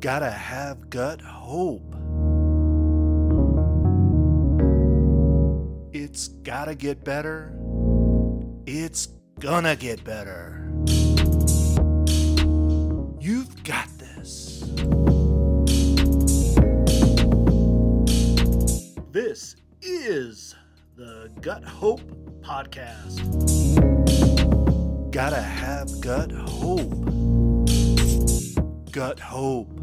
gotta have gut hope. It's gotta get better. It's gonna get better. You've got this. This is the Gut Hope Podcast. Gotta have gut hope. Gut hope.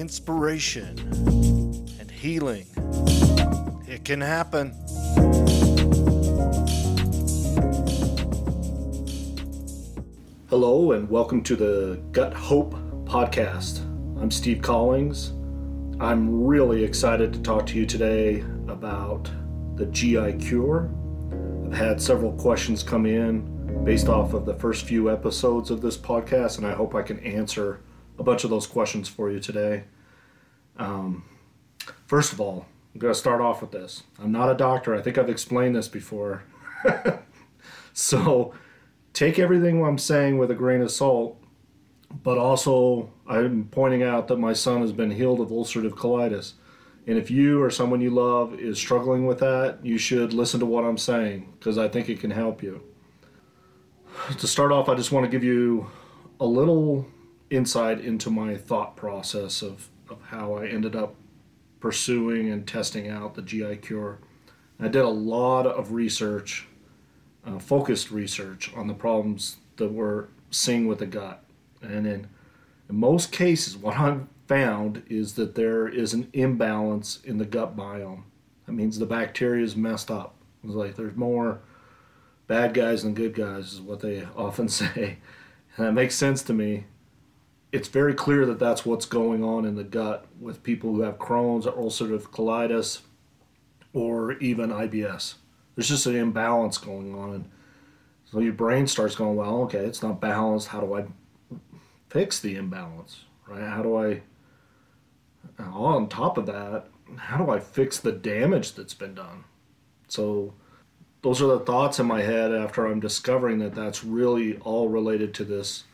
Inspiration. And healing. It can happen. Hello, and welcome to the Gut Hope Podcast. I'm Steve Collings. I'm really excited to talk to you today about the GI Cure. I've had several questions come in based off of the first few episodes of this podcast, and I hope I can answer a bunch of those questions for you today. Um, first of all, I'm going to start off with this. I'm not a doctor. I think I've explained this before. so take everything I'm saying with a grain of salt, but also I'm pointing out that my son has been healed of ulcerative colitis. And if you or someone you love is struggling with that, you should listen to what I'm saying because I think it can help you. To start off, I just want to give you a little insight into my thought process of, of how I ended up pursuing and testing out the GI cure. I did a lot of research, uh, focused research on the problems that we're seeing with the gut. And in, in most cases, what I've found is that there is an imbalance in the gut biome. That means the bacteria is messed up. It's like there's more bad guys than good guys, is what they often say. And that makes sense to me. It's very clear that that's what's going on in the gut with people who have Crohn's or ulcerative colitis or even IBS. There's just an imbalance going on. And so your brain starts going, well, okay, it's not balanced. How do I fix the imbalance? Right? How do I on top of that, how do I fix the damage that's been done? So, those are the thoughts in my head after I'm discovering that that's really all related to this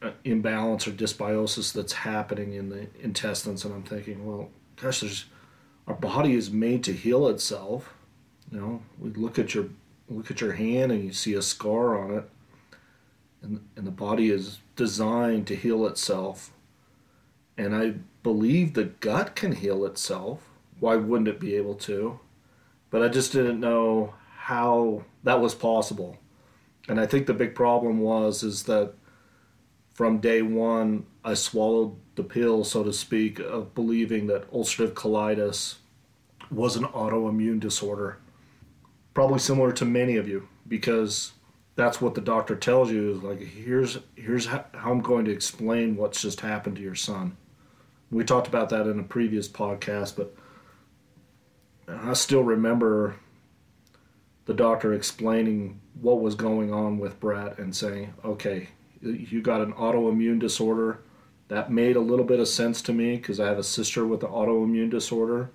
Uh, imbalance or dysbiosis that's happening in the intestines. And I'm thinking, well, gosh, there's our body is made to heal itself. You know, we look at your look at your hand and you see a scar on it, and and the body is designed to heal itself. And I believe the gut can heal itself. Why wouldn't it be able to? But I just didn't know how that was possible. And I think the big problem was is that from day one I swallowed the pill, so to speak, of believing that ulcerative colitis was an autoimmune disorder. Probably similar to many of you, because that's what the doctor tells you is like here's here's how I'm going to explain what's just happened to your son. We talked about that in a previous podcast, but I still remember the doctor explaining what was going on with Brett and saying, okay, you got an autoimmune disorder. That made a little bit of sense to me because I have a sister with an autoimmune disorder.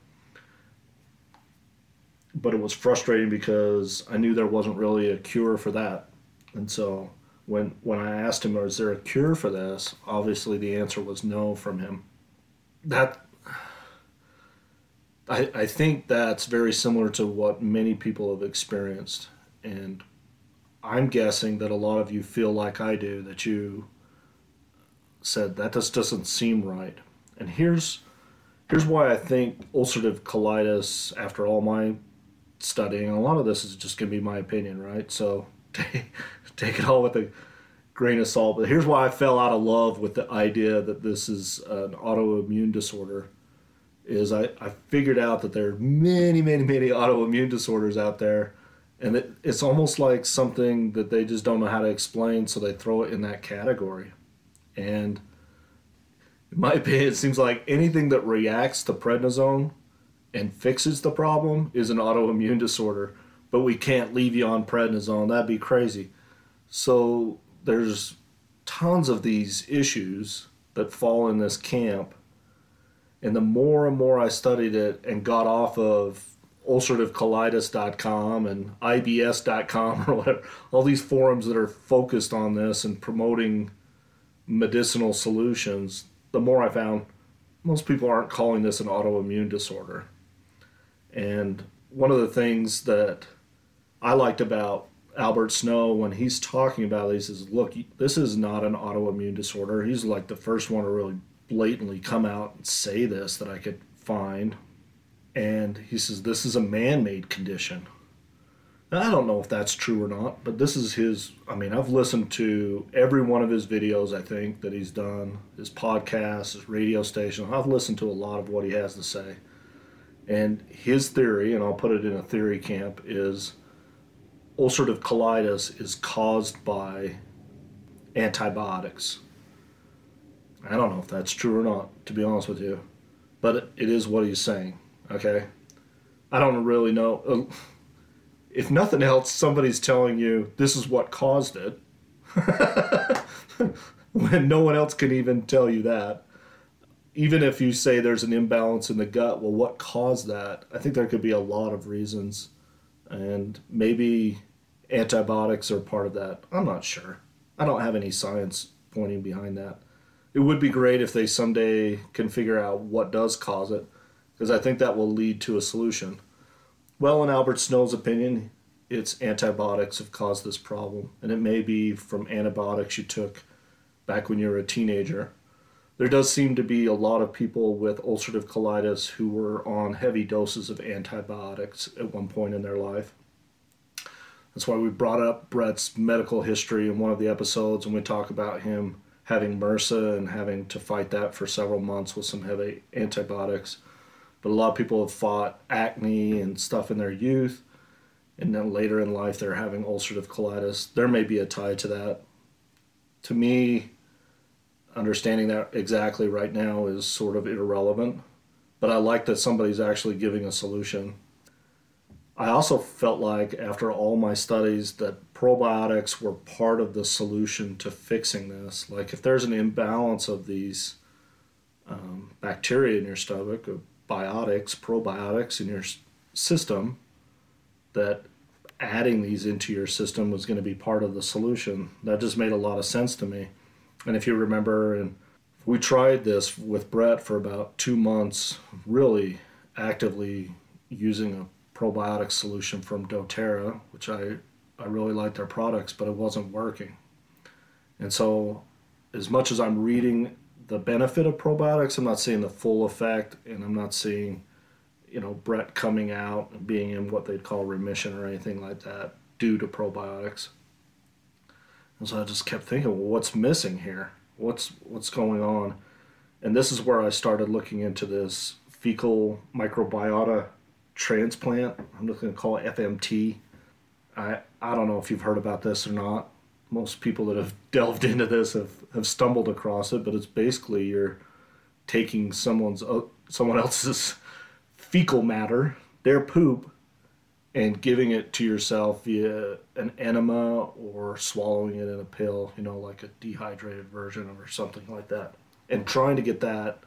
But it was frustrating because I knew there wasn't really a cure for that. And so when when I asked him, is there a cure for this? Obviously the answer was no from him that I, I think that's very similar to what many people have experienced and i'm guessing that a lot of you feel like i do that you said that just doesn't seem right and here's here's why i think ulcerative colitis after all my studying a lot of this is just to be my opinion right so take, take it all with a grain of salt. But here's why I fell out of love with the idea that this is an autoimmune disorder. Is I, I figured out that there are many, many, many autoimmune disorders out there, and it, it's almost like something that they just don't know how to explain, so they throw it in that category. And in my opinion, it seems like anything that reacts to prednisone and fixes the problem is an autoimmune disorder. But we can't leave you on prednisone. That'd be crazy. So there's tons of these issues that fall in this camp. And the more and more I studied it and got off of ulcerativecolitis.com and ibs.com or whatever all these forums that are focused on this and promoting medicinal solutions the more i found most people aren't calling this an autoimmune disorder. And one of the things that i liked about albert snow when he's talking about this is look this is not an autoimmune disorder. He's like the first one to really blatantly come out and say this that i could find and he says this is a man-made condition. Now, I don't know if that's true or not, but this is his. I mean, I've listened to every one of his videos. I think that he's done his podcast, his radio station. I've listened to a lot of what he has to say, and his theory, and I'll put it in a theory camp, is ulcerative colitis is caused by antibiotics. I don't know if that's true or not, to be honest with you, but it is what he's saying. Okay. I don't really know. Uh, if nothing else, somebody's telling you this is what caused it. when no one else can even tell you that. Even if you say there's an imbalance in the gut, well, what caused that? I think there could be a lot of reasons. And maybe antibiotics are part of that. I'm not sure. I don't have any science pointing behind that. It would be great if they someday can figure out what does cause it because I think that will lead to a solution. Well, in Albert Snow's opinion, it's antibiotics have caused this problem, and it may be from antibiotics you took back when you were a teenager. There does seem to be a lot of people with ulcerative colitis who were on heavy doses of antibiotics at one point in their life. That's why we brought up Brett's medical history in one of the episodes, and we talk about him having MRSA and having to fight that for several months with some heavy antibiotics but a lot of people have fought acne and stuff in their youth. And then later in life they're having ulcerative colitis. There may be a tie to that. To me understanding that exactly right now is sort of irrelevant. But i like that somebody's actually giving a solution. I also felt like after all my studies that probiotics were part of the solution to fixing this. Like if there's an imbalance of these um, bacteria in your stomach biotics, probiotics in your system, that adding these into your system was going to be part of the solution. That just made a lot of sense to me. And if you remember, and we tried this with Brett for about two months, really actively using a probiotic solution from doTERRA, which I, I really liked their products, but it wasn't working. And so, as much as I'm reading the benefit of probiotics. I'm not seeing the full effect, and I'm not seeing, you know, Brett coming out and being in what they'd call remission or anything like that due to probiotics. And so I just kept thinking, well, what's missing here? What's what's going on? And this is where I started looking into this fecal microbiota transplant. I'm just going to call it FMT. I I don't know if you've heard about this or not most people that have delved into this have, have stumbled across it, but it's basically you're taking someone's uh, someone else's fecal matter, their poop, and giving it to yourself via an enema or swallowing it in a pill, you know, like a dehydrated version or something like that, and trying to get that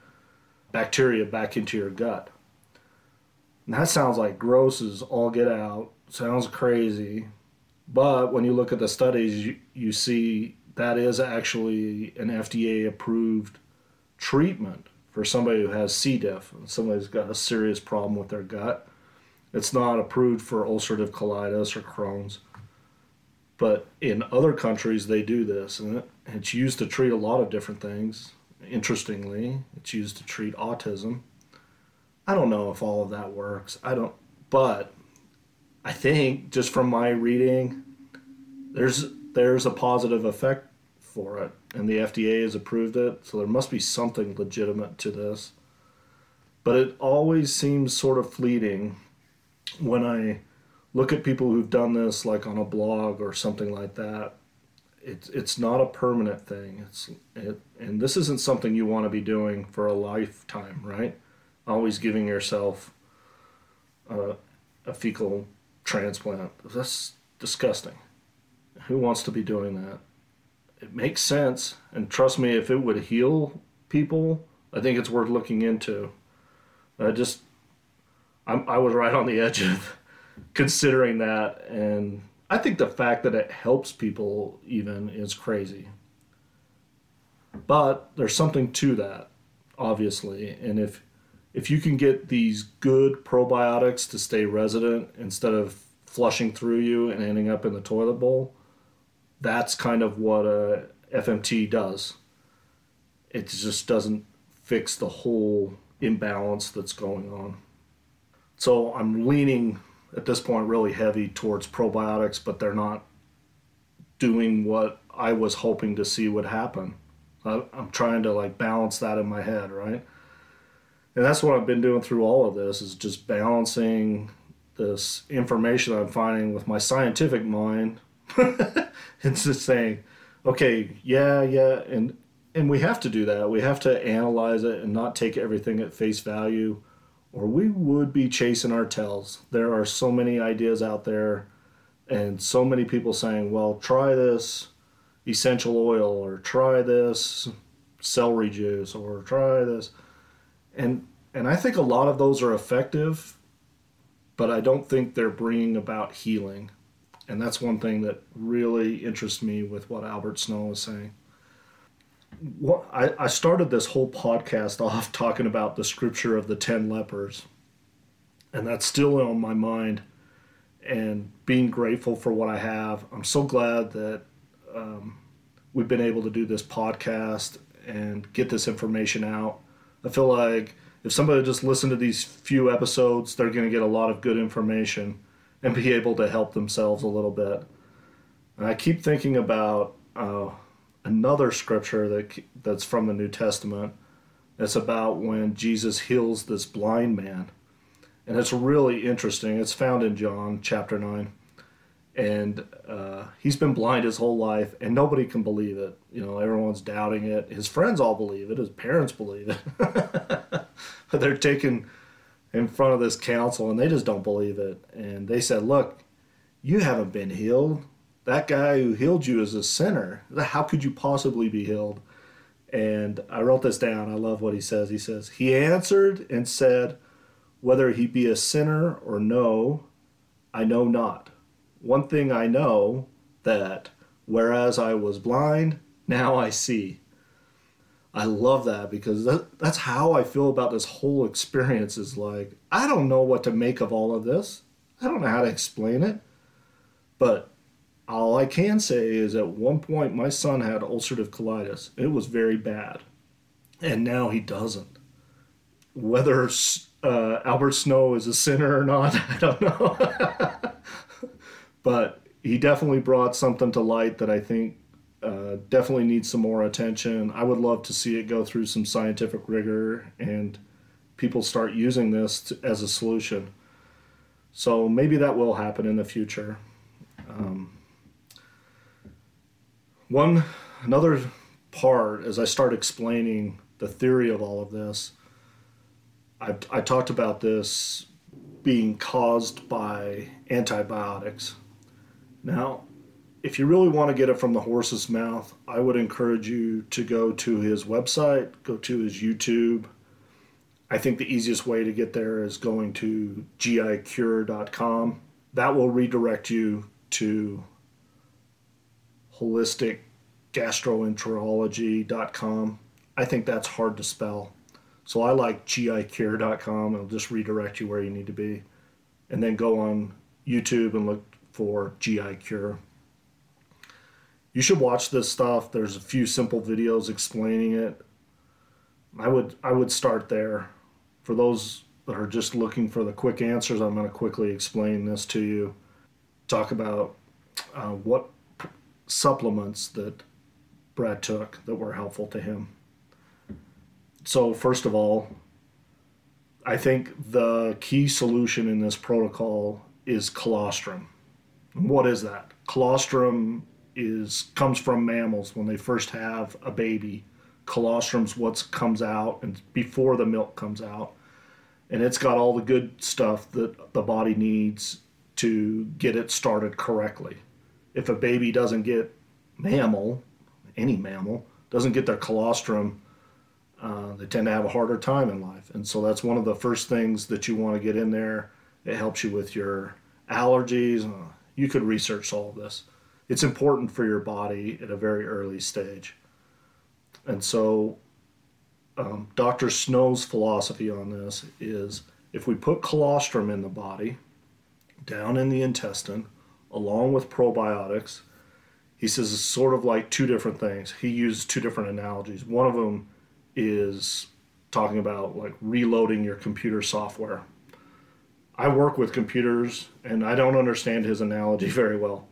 bacteria back into your gut. And that sounds like gross as all get out. Sounds crazy, but when you look at the studies, you, you see that is actually an FDA approved treatment for somebody who has C. diff, somebody who's got a serious problem with their gut. It's not approved for ulcerative colitis or Crohn's. But in other countries, they do this, and it's used to treat a lot of different things. Interestingly, it's used to treat autism. I don't know if all of that works. I don't, but I think just from my reading, there's there's a positive effect for it, and the FDA has approved it. So there must be something legitimate to this. But it always seems sort of fleeting when I look at people who've done this, like on a blog or something like that. It's it's not a permanent thing. It's it, and this isn't something you want to be doing for a lifetime, right? Always giving yourself a, a fecal transplant. That's disgusting. Who wants to be doing that? It makes sense, and trust me, if it would heal people, I think it's worth looking into. I just, I'm, I was right on the edge of considering that, and I think the fact that it helps people even is crazy. But there's something to that, obviously, and if if you can get these good probiotics to stay resident instead of flushing through you and ending up in the toilet bowl, that's kind of what uh, a FMT does. It just doesn't fix the whole imbalance that's going on. So I'm leaning at this point really heavy towards probiotics, but they're not doing what I was hoping to see would happen. I'm trying to like balance that in my head, right? And that's what I've been doing through all of this is just balancing this information I'm finding with my scientific mind and just saying, okay, yeah, yeah, and and we have to do that. We have to analyze it and not take everything at face value, or we would be chasing our tails. There are so many ideas out there, and so many people saying, well, try this essential oil, or try this celery juice, or try this and and I think a lot of those are effective, but I don't think they're bringing about healing, and that's one thing that really interests me with what Albert Snow is saying. What I, I started this whole podcast off talking about the scripture of the ten lepers, and that's still on my mind. And being grateful for what I have, I'm so glad that um, we've been able to do this podcast and get this information out I feel like if somebody just listened to these few episodes, they're going to get a lot of good information and be able to help themselves a little bit. And I keep thinking about uh, another scripture that that's from the New Testament. It's about when Jesus heals this blind man, and it's really interesting. It's found in John chapter nine and uh, he's been blind his whole life, and nobody can believe it. You know, everyone's doubting it. His friends all believe it. His parents believe it. but they're taken in front of this council, and they just don't believe it. And they said, "Look, you haven't been healed. That guy who healed you is a sinner. How could you possibly be healed?" And I wrote this down. I love what he says. He says, "He answered and said, Whether he be a sinner or no, I know not." One thing I know that whereas I was blind, now I see. I love that because that, that's how I feel about this whole experience is like, I don't know what to make of all of this. I don't know how to explain it. But all I can say is at one point my son had ulcerative colitis. It was very bad. And now he doesn't. Whether uh, Albert Snow is a sinner or not, I don't know. but he definitely brought something to light that I think uh, definitely needs some more attention. I would love to see it go through some scientific rigor and people start using this to, as a solution. So maybe that will happen in the future. Um, one another part as I start explaining the theory of all of this, I, I talked about this being caused by antibiotics now, if you really want to get it from the horse's mouth, I would encourage you to go to his website, go to his YouTube. I think the easiest way to get there is going to gicure.com. That will redirect you to holisticgastroenterology.com. I think that's hard to spell. So I like gicure.com. It'll just redirect you where you need to be. And then go on YouTube and look for GI Cure. You should watch this stuff. There's a few simple videos explaining it. I would I would start there. For those that are just looking for the quick answers, I'm going to quickly explain this to you. Talk about uh, what p- supplements that Brad took that were helpful to him. So, first of all, I think the key solution in this protocol is colostrum. What is that? Colostrum is comes from mammals when they first have a baby. Colostrum's what comes out and before the milk comes out, and it's got all the good stuff that the body needs to get it started correctly. If a baby doesn't get mammal, any mammal doesn't get their colostrum uh, they tend to have a harder time in life. And so that's one of the first things that you want to get in there. It helps you with your allergies. Uh, you could research all of this. It's important for your body at a very early stage. And so, um, Dr. Snow's philosophy on this is if we put colostrum in the body, down in the intestine, along with probiotics, he says it's sort of like two different things. He used two different analogies. One of them is talking about like reloading your computer software. I work with computers and I don't understand his analogy very well.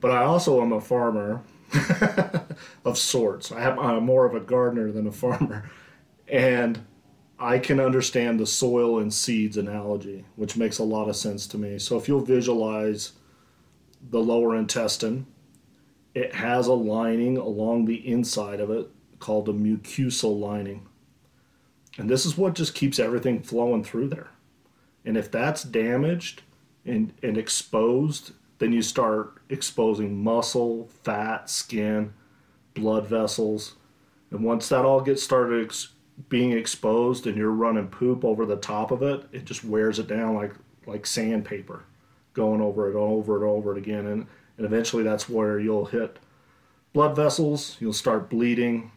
But I also am a farmer of sorts. I have, I'm more of a gardener than a farmer. And I can understand the soil and seeds analogy, which makes a lot of sense to me. So if you'll visualize the lower intestine, it has a lining along the inside of it called a mucosal lining. And this is what just keeps everything flowing through there. And if that's damaged and, and exposed, then you start exposing muscle, fat, skin, blood vessels. And once that all gets started ex- being exposed and you're running poop over the top of it, it just wears it down like like sandpaper, going over it over and over it again. And, and eventually that's where you'll hit blood vessels, you'll start bleeding,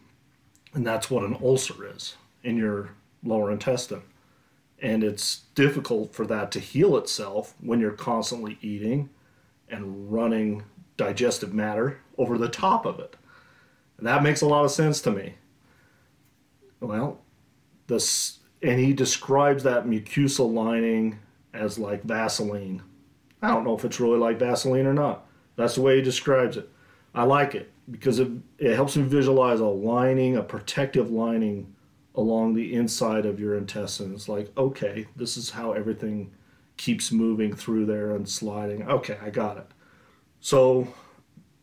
and that's what an ulcer is in your lower intestine. And it's difficult for that to heal itself when you're constantly eating and running digestive matter over the top of it. And that makes a lot of sense to me. Well, this and he describes that mucosal lining as like Vaseline. I don't know if it's really like Vaseline or not. That's the way he describes it. I like it because it, it helps me visualize a lining, a protective lining along the inside of your intestines. Like, okay, this is how everything keeps moving through there and sliding. Okay, I got it. So,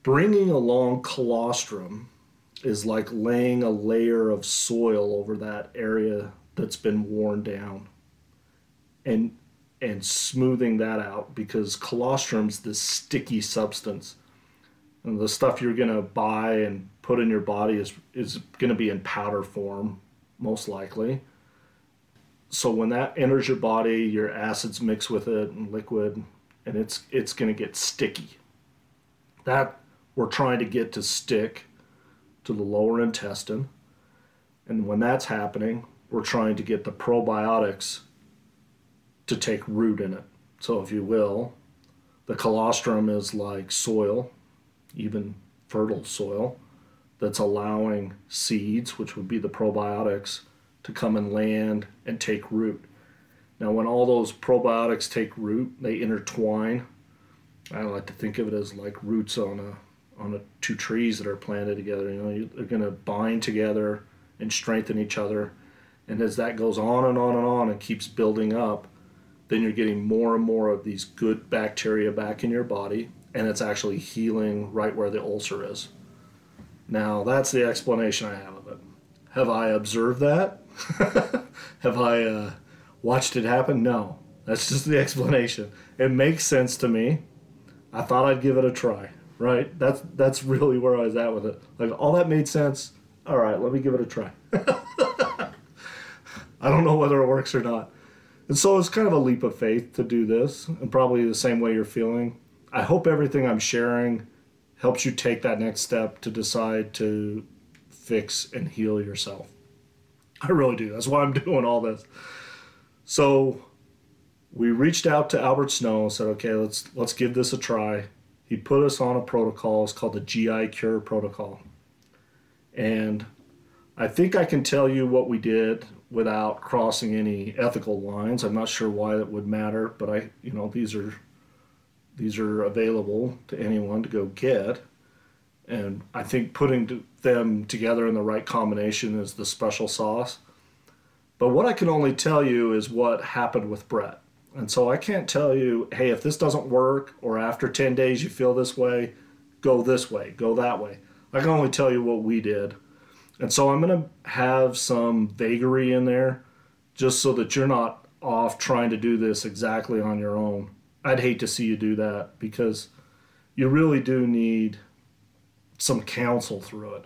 bringing along colostrum is like laying a layer of soil over that area that's been worn down and and smoothing that out because colostrum's this sticky substance and the stuff you're going to buy and put in your body is is going to be in powder form most likely. So when that enters your body your acids mix with it and liquid and it's it's going to get sticky. That we're trying to get to stick to the lower intestine. And when that's happening we're trying to get the probiotics to take root in it. So if you will the colostrum is like soil even fertile soil that's allowing seeds, which would be the probiotics, to come and land and take root. Now, when all those probiotics take root, they intertwine. I like to think of it as like roots on a on a, two trees that are planted together. You know, they're going to bind together and strengthen each other. And as that goes on and on and on and keeps building up, then you're getting more and more of these good bacteria back in your body, and it's actually healing right where the ulcer is. Now, that's the explanation I have of it. Have I observed that? have I uh, watched it happen? No. That's just the explanation. It makes sense to me. I thought I'd give it a try, right? That's that's really where I was at with it. Like all that made sense. All right, let me give it a try. I don't know whether it works or not. And so it's kind of a leap of faith to do this, and probably the same way you're feeling. I hope everything I'm sharing helps you take that next step to decide to fix and heal yourself. I really do. That's why I'm doing all this. So we reached out to Albert Snow and said, okay, let's let's give this a try. He put us on a protocol. It's called the GI Cure Protocol. And I think I can tell you what we did without crossing any ethical lines. I'm not sure why that would matter, but I, you know, these are these are available to anyone to go get. And I think putting them together in the right combination is the special sauce. But what I can only tell you is what happened with Brett. And so I can't tell you, hey, if this doesn't work or after 10 days you feel this way, go this way, go that way. I can only tell you what we did. And so I'm going to have some vagary in there just so that you're not off trying to do this exactly on your own. I'd hate to see you do that because you really do need some counsel through it.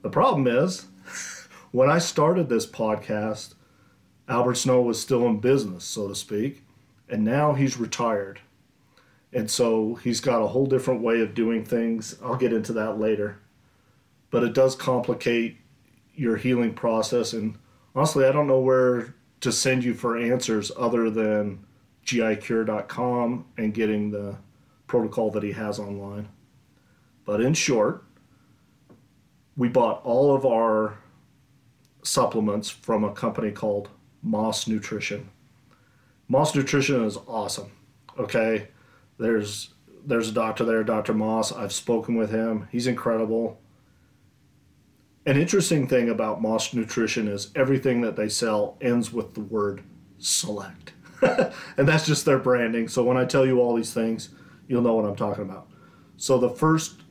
The problem is, when I started this podcast, Albert Snow was still in business, so to speak, and now he's retired. And so he's got a whole different way of doing things. I'll get into that later. But it does complicate your healing process. And honestly, I don't know where to send you for answers other than gicure.com and getting the protocol that he has online. But in short, we bought all of our supplements from a company called Moss Nutrition. Moss Nutrition is awesome. Okay, there's there's a doctor there, Dr. Moss. I've spoken with him. He's incredible. An interesting thing about Moss Nutrition is everything that they sell ends with the word select. and that's just their branding. So when I tell you all these things, you'll know what I'm talking about. So the first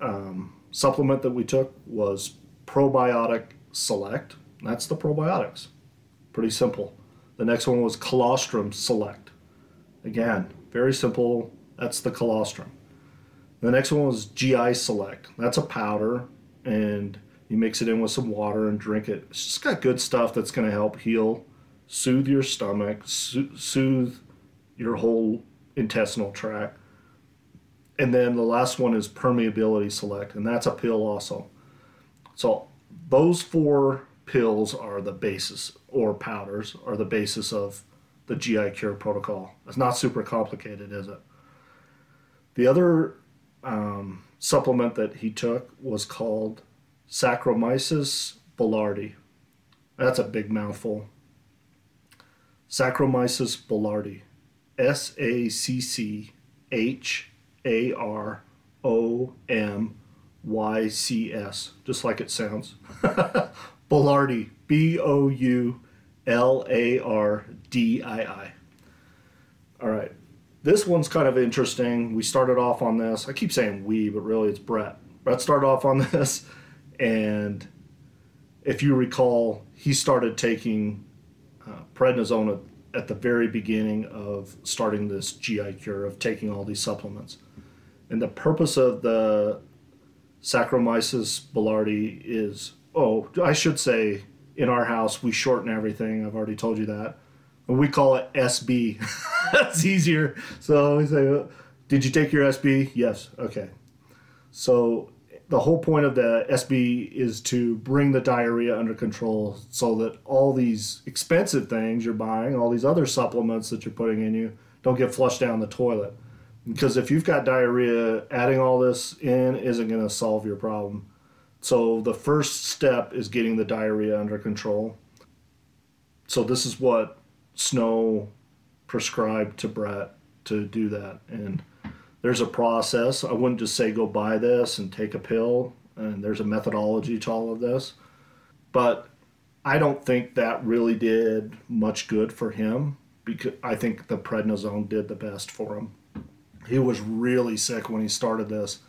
um, supplement that we took was Probiotic Select. That's the probiotics. Pretty simple. The next one was Colostrum Select. Again, very simple. That's the colostrum. The next one was GI Select. That's a powder, and you mix it in with some water and drink it. It's just got good stuff that's going to help heal, soothe your stomach, so- soothe your whole intestinal tract. And then the last one is Permeability Select, and that's a pill also. So those four pills are the basis, or powders are the basis of the GI Cure protocol. It's not super complicated, is it? The other um, supplement that he took was called Saccharomyces boulardii. That's a big mouthful. Saccharomyces boulardii. S A C C H A R O M Y C S, just like it sounds. Boulardii. B O U L A R D I I. All right. This one's kind of interesting. We started off on this. I keep saying we, but really it's Brett. Brett started off on this, and if you recall, he started taking uh, prednisone at, at the very beginning of starting this GI cure of taking all these supplements. And the purpose of the Saccharomyces boulardii is, oh, I should say, in our house, we shorten everything. I've already told you that. And we call it SB. That's easier. So we say, Did you take your SB? Yes. Okay. So the whole point of the SB is to bring the diarrhea under control so that all these expensive things you're buying, all these other supplements that you're putting in you, don't get flushed down the toilet. Because if you've got diarrhea, adding all this in isn't going to solve your problem. So the first step is getting the diarrhea under control. So this is what Snow prescribed to Brett to do that. And there's a process. I wouldn't just say go buy this and take a pill. And there's a methodology to all of this. But I don't think that really did much good for him because I think the prednisone did the best for him. He was really sick when he started this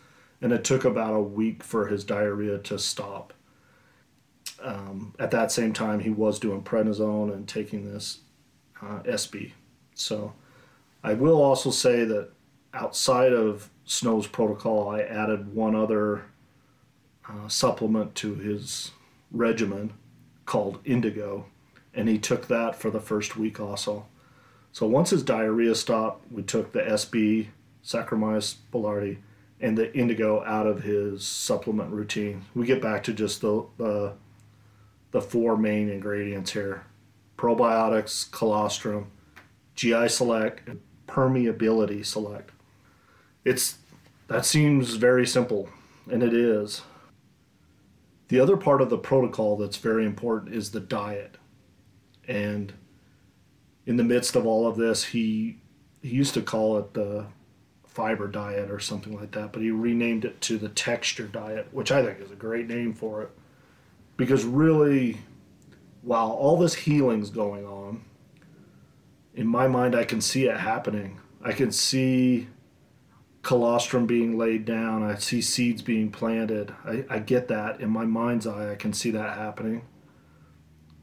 and it took about a week for his diarrhea to stop. Um, at that same time, he was doing prednisone and taking this uh, SB. So, I will also say that outside of Snow's protocol, I added one other uh, supplement to his regimen called Indigo, and he took that for the first week also. So once his diarrhea stopped, we took the SB, Saccharomyces boulardii, and the indigo out of his supplement routine. We get back to just the the, the four main ingredients here: probiotics, colostrum, GI Select, and permeability select. It's that seems very simple, and it is. The other part of the protocol that's very important is the diet. And in the midst of all of this, he he used to call it the fiber diet or something like that, but he renamed it to the texture diet, which I think is a great name for it. Because really, while all this healing's going on, in my mind, I can see it happening. I can see colostrum being laid down. I see seeds being planted. I, I get that in my mind's eye. I can see that happening.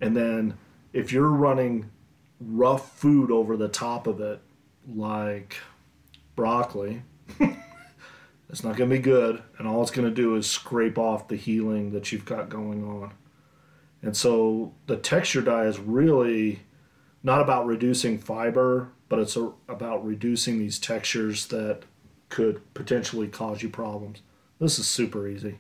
And then if you're running rough food over the top of it, like broccoli, it's not going to be good. And all it's going to do is scrape off the healing that you've got going on. And so the texture diet is really not about reducing fiber, but it's about reducing these textures that could potentially cause you problems. This is super easy.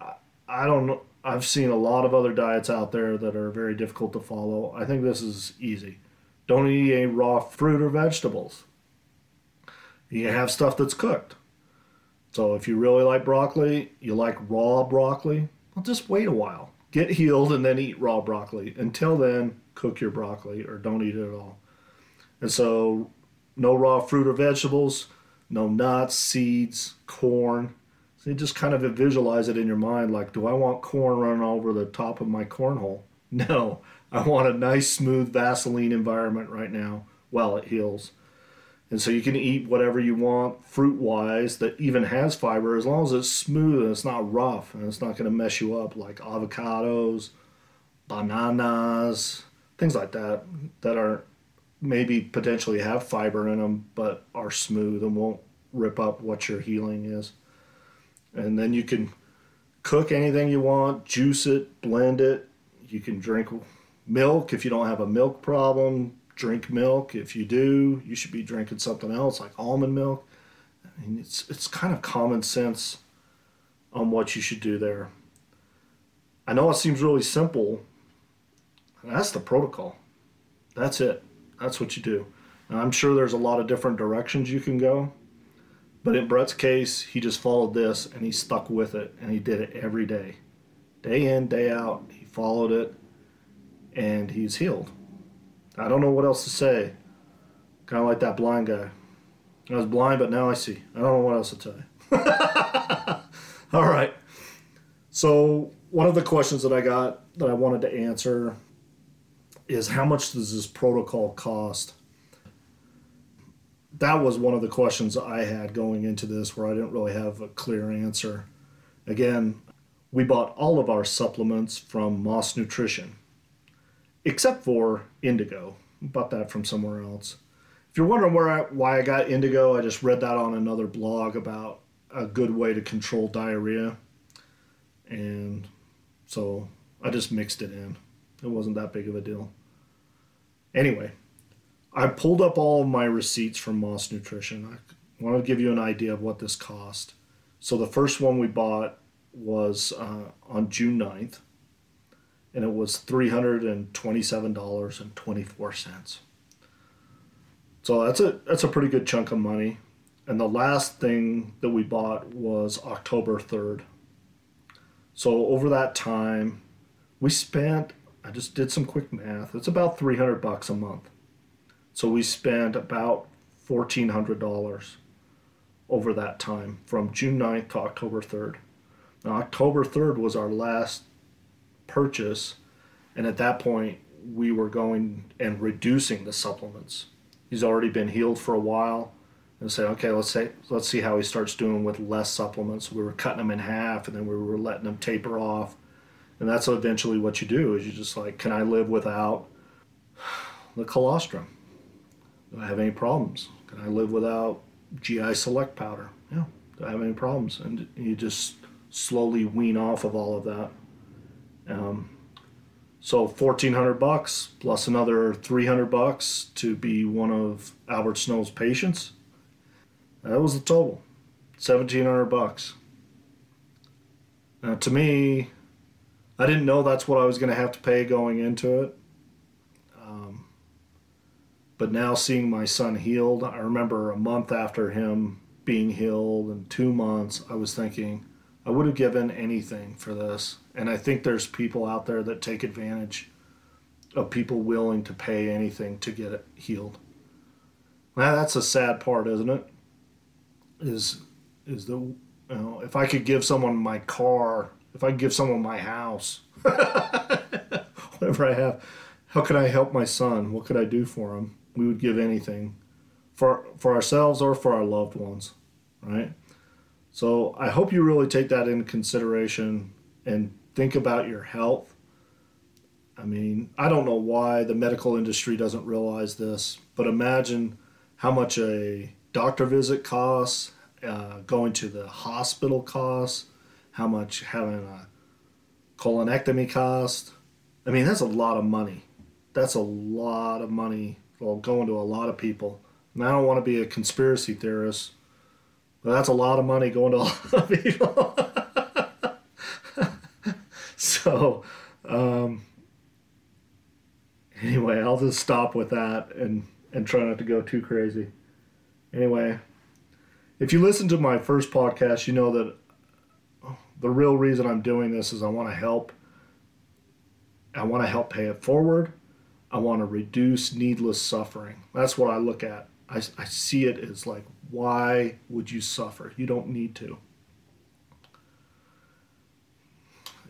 I, I don't know. I've seen a lot of other diets out there that are very difficult to follow. I think this is easy. Don't eat any raw fruit or vegetables. You have stuff that's cooked. So if you really like broccoli, you like raw broccoli, well, just wait a while. Get healed and then eat raw broccoli. Until then, cook your broccoli or don't eat it at all. And so, no raw fruit or vegetables, no nuts, seeds, corn. So you just kind of visualize it in your mind like, do I want corn running over the top of my cornhole? No, I want a nice, smooth Vaseline environment right now while it heals. And so you can eat whatever you want fruit wise that even has fiber as long as it's smooth and it's not rough and it's not going to mess you up like avocados, bananas, things like that that are maybe potentially have fiber in them but are smooth and won't rip up what your healing is. And then you can cook anything you want, juice it, blend it. You can drink milk if you don't have a milk problem. Drink milk. If you do, you should be drinking something else like almond milk. I mean, it's it's kind of common sense on what you should do there. I know it seems really simple. That's the protocol. That's it. That's what you do. Now, I'm sure there's a lot of different directions you can go. But in Brett's case, he just followed this and he stuck with it and he did it every day. Day in, day out, he followed it and he's healed. I don't know what else to say. Kind of like that blind guy. I was blind, but now I see. I don't know what else to tell you. All right. So, one of the questions that I got that I wanted to answer is how much does this protocol cost? that was one of the questions I had going into this where I didn't really have a clear answer. Again, we bought all of our supplements from Moss Nutrition, except for Indigo. Bought that from somewhere else. If you're wondering where I, why I got Indigo, I just read that on another blog about a good way to control diarrhea. And so I just mixed it in. It wasn't that big of a deal. Anyway, I pulled up all of my receipts from Moss Nutrition. I want to give you an idea of what this cost. So the first one we bought was uh, on June 9th, and it was $327.24. So that's a that's a pretty good chunk of money. And the last thing that we bought was October 3rd. So over that time, we spent I just did some quick math. It's about 300 bucks a month. So we spent about $1,400 over that time from June 9th to October 3rd. Now, October 3rd was our last purchase, and at that point, we were going and reducing the supplements. He's already been healed for a while, and say, okay, let's say let's see how he starts doing with less supplements. We were cutting them in half, and then we were letting them taper off, and that's eventually what you do is you just like, can I live without the colostrum? Do I have any problems? Can I live without GI Select powder? Yeah. Do I have any problems? And you just slowly wean off of all of that. Um, so fourteen hundred bucks plus another three hundred bucks to be one of Albert Snow's patients. That was the total, seventeen hundred bucks. Now, to me, I didn't know that's what I was going to have to pay going into it. Um, but now seeing my son healed, I remember a month after him being healed and two months, I was thinking, I would have given anything for this. And I think there's people out there that take advantage of people willing to pay anything to get it healed. Now that's a sad part, isn't it? Is is the you know if I could give someone my car, if I give someone my house, whatever I have, how could I help my son? What could I do for him? we would give anything for for ourselves or for our loved ones, right? So I hope you really take that into consideration and think about your health. I mean, I don't know why the medical industry doesn't realize this, but imagine how much a doctor visit costs, uh, going to the hospital costs, how much having a colonectomy costs. I mean, that's a lot of money. That's a lot of money well, going to a lot of people. And I don't want to be a conspiracy theorist, but that's a lot of money going to a lot of people. so, um, anyway, I'll just stop with that and, and try not to go too crazy. Anyway, if you listen to my first podcast, you know that the real reason I'm doing this is I want to help. I want to help pay it forward. I want to reduce needless suffering. That's what I look at. I, I see it as like, why would you suffer? You don't need to.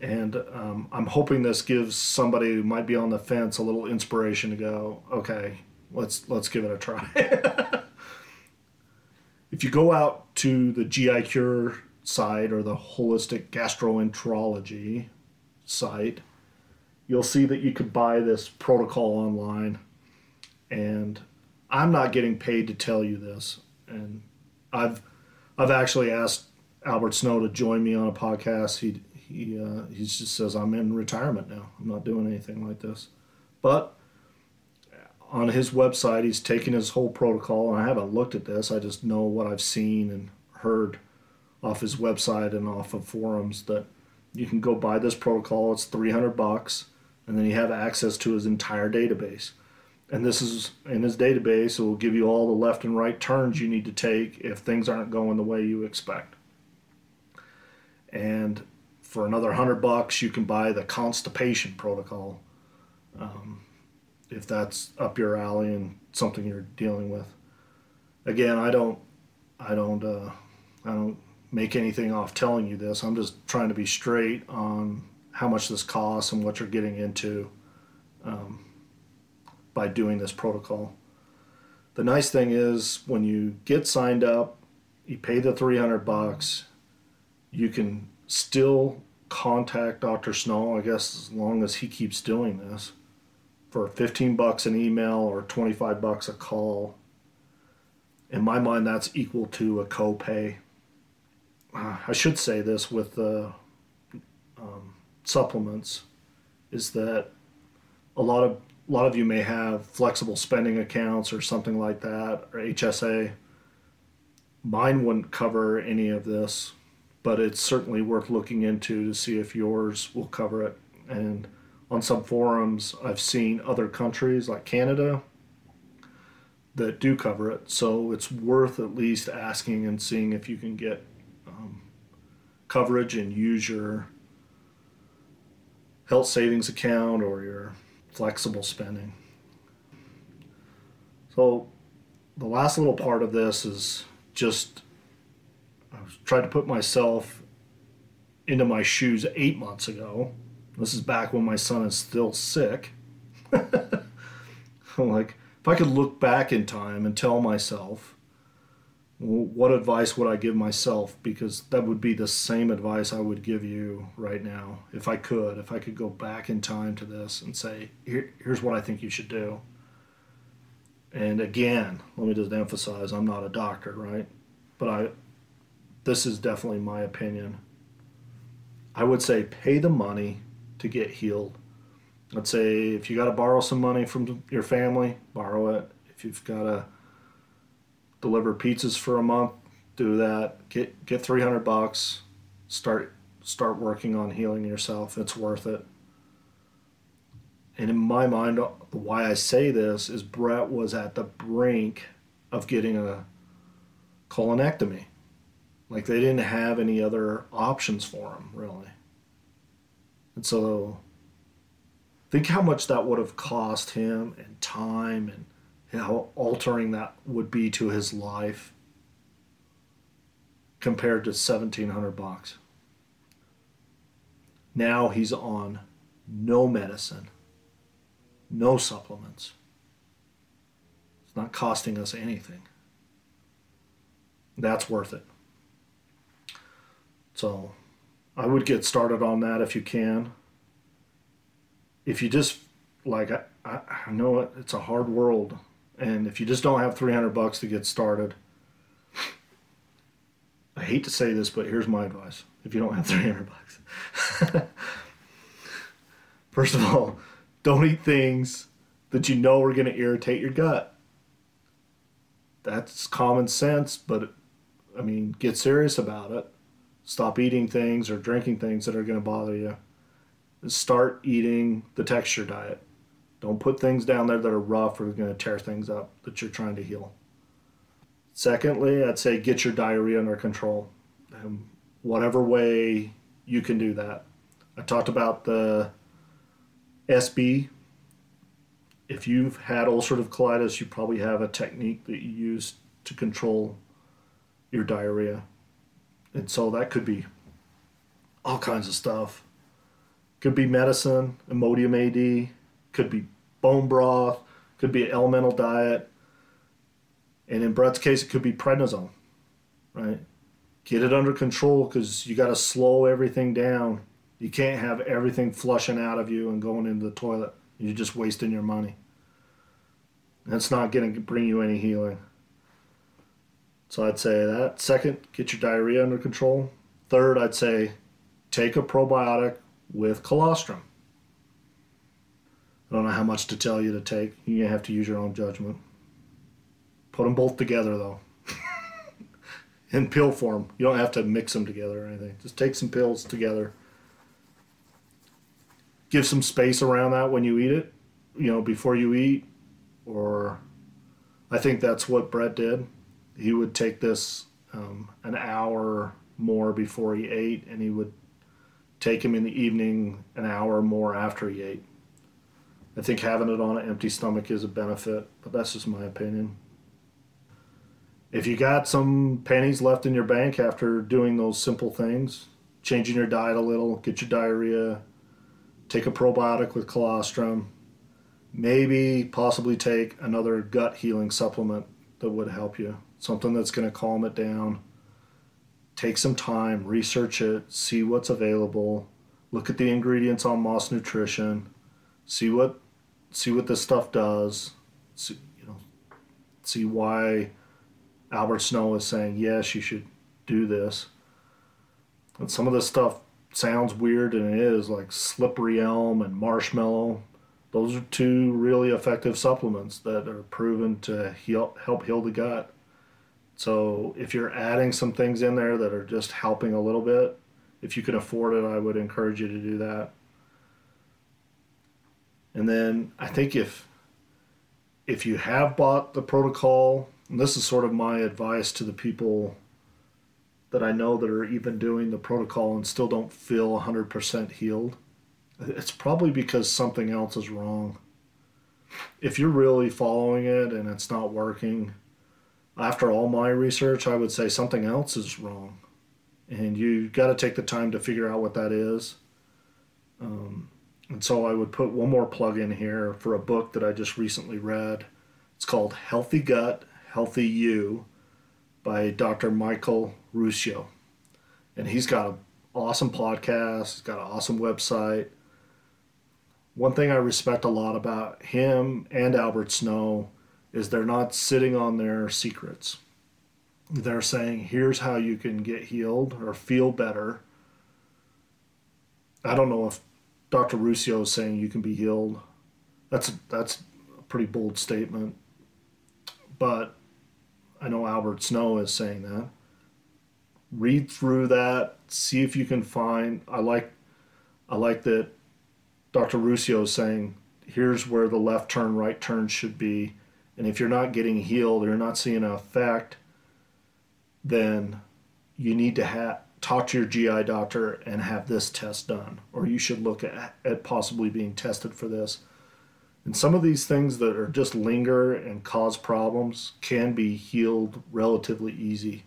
And um, I'm hoping this gives somebody who might be on the fence a little inspiration to go, okay, let's let's give it a try. if you go out to the GI Cure site or the holistic gastroenterology site, you'll see that you could buy this protocol online. And I'm not getting paid to tell you this. And I've I've actually asked Albert Snow to join me on a podcast. He he uh, he just says I'm in retirement now. I'm not doing anything like this. But on his website, he's taken his whole protocol, and I haven't looked at this. I just know what I've seen and heard off his website and off of forums that you can go buy this protocol. It's 300 bucks, and then you have access to his entire database. And this is in his database. It will give you all the left and right turns you need to take if things aren't going the way you expect. And for another hundred bucks, you can buy the constipation protocol, um, if that's up your alley and something you're dealing with. Again, I don't, I don't, uh, I don't make anything off telling you this. I'm just trying to be straight on how much this costs and what you're getting into um, by doing this protocol. The nice thing is when you get signed up, you pay the 300 bucks, you can still contact Dr. Snow, I guess as long as he keeps doing this for 15 bucks an email or 25 bucks a call. In my mind that's equal to a copay I should say this with the um, supplements is that a lot of a lot of you may have flexible spending accounts or something like that or HSA. Mine wouldn't cover any of this, but it's certainly worth looking into to see if yours will cover it. And on some forums, I've seen other countries like Canada that do cover it. So it's worth at least asking and seeing if you can get coverage and use your health savings account or your flexible spending. So, the last little part of this is just I was trying to put myself into my shoes eight months ago. This is back when my son is still sick. I'm like, if I could look back in time and tell myself what advice would I give myself? Because that would be the same advice I would give you right now if I could. If I could go back in time to this and say, Here, here's what I think you should do. And again, let me just emphasize I'm not a doctor, right? But I, this is definitely my opinion. I would say pay the money to get healed. I'd say if you got to borrow some money from your family, borrow it. If you've got to deliver pizzas for a month, do that. Get get 300 bucks. Start start working on healing yourself. It's worth it. And in my mind, why I say this is Brett was at the brink of getting a colonectomy. Like they didn't have any other options for him, really. And so think how much that would have cost him and time and how altering that would be to his life compared to 1700 bucks. Now he's on no medicine, no supplements. It's not costing us anything. That's worth it. So I would get started on that if you can. If you just like I, I know it, it's a hard world and if you just don't have 300 bucks to get started, I hate to say this, but here's my advice. If you don't have 300 bucks, First of all, don't eat things that you know are going to irritate your gut. That's common sense, but I mean, get serious about it. Stop eating things or drinking things that are going to bother you. Start eating the texture diet. Don't put things down there that are rough or going to tear things up that you're trying to heal. Secondly, I'd say get your diarrhea under control. Um, whatever way you can do that. I talked about the SB. If you've had ulcerative colitis, you probably have a technique that you use to control your diarrhea. And so that could be all kinds of stuff. Could be medicine, Imodium AD, could be bone broth, could be an elemental diet. And in Brett's case, it could be prednisone, right? Get it under control because you got to slow everything down. You can't have everything flushing out of you and going into the toilet. You're just wasting your money. That's not going to bring you any healing. So I'd say that. Second, get your diarrhea under control. Third, I'd say take a probiotic with colostrum. I don't know how much to tell you to take. You have to use your own judgment. Put them both together though. In pill form. You don't have to mix them together or anything. Just take some pills together. Give some space around that when you eat it, you know, before you eat. Or I think that's what Brett did. He would take this um, an hour more before he ate, and he would take him in the evening an hour more after he ate. I think having it on an empty stomach is a benefit, but that's just my opinion. If you got some pennies left in your bank after doing those simple things, changing your diet a little, get your diarrhea, take a probiotic with colostrum, maybe possibly take another gut healing supplement that would help you, something that's going to calm it down. Take some time, research it, see what's available, look at the ingredients on Moss Nutrition, see what see what this stuff does, see, you know, see why Albert Snow is saying yes, you should do this. And some of this stuff sounds weird, and it is like slippery elm and marshmallow. Those are two really effective supplements that are proven to heal, help heal the gut. So if you're adding some things in there that are just helping a little bit, if you can afford it, I would encourage you to do that. And then I think if if you have bought the protocol, and this is sort of my advice to the people that I know that are even doing the protocol and still don't feel 100% healed, it's probably because something else is wrong. If you're really following it and it's not working, after all my research, I would say something else is wrong. And you got to take the time to figure out what that is. Um, and so I would put one more plug in here for a book that I just recently read. It's called Healthy Gut, Healthy You by Dr. Michael Ruscio. And he's got an awesome podcast, he's got an awesome website. One thing I respect a lot about him and Albert Snow is they're not sitting on their secrets. They're saying, here's how you can get healed or feel better. I don't know if Dr. Ruscio is saying you can be healed. That's that's a pretty bold statement. But I know Albert Snow is saying that. Read through that, see if you can find I like I like that Dr. Ruscio is saying here's where the left turn, right turn should be. And if you're not getting healed or you're not seeing an effect, then you need to have talk to your GI doctor and have this test done, or you should look at, at possibly being tested for this. And some of these things that are just linger and cause problems can be healed relatively easy.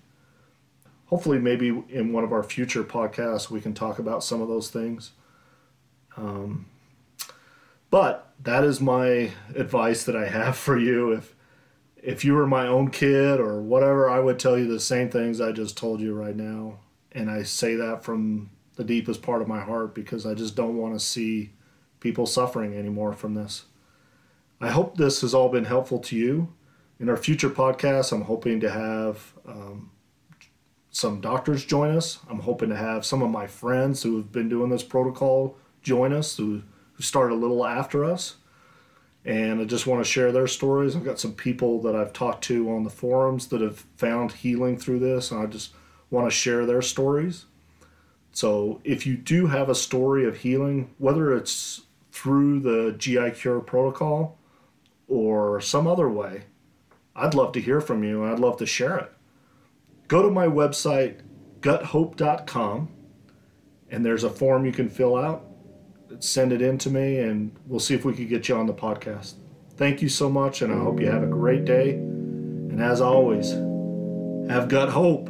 Hopefully, maybe in one of our future podcasts, we can talk about some of those things. Um, but that is my advice that I have for you. If if you were my own kid or whatever, I would tell you the same things I just told you right now and I say that from the deepest part of my heart because I just don't want to see people suffering anymore from this. I hope this has all been helpful to you. In our future podcasts, I'm hoping to have um, some doctors join us. I'm hoping to have some of my friends who have been doing this protocol join us, who who started a little after us. And I just want to share their stories. I've got some people that I've talked to on the forums that have found healing through this, and I just want to share their stories. So if you do have a story of healing, whether it's through the GI Cure protocol or some other way, I'd love to hear from you and I'd love to share it. Go to my website, guthope.com, and there's a form you can fill out. Send it in to me, and we'll see if we can get you on the podcast. Thank you so much, and I hope you have a great day. And as always, have gut hope.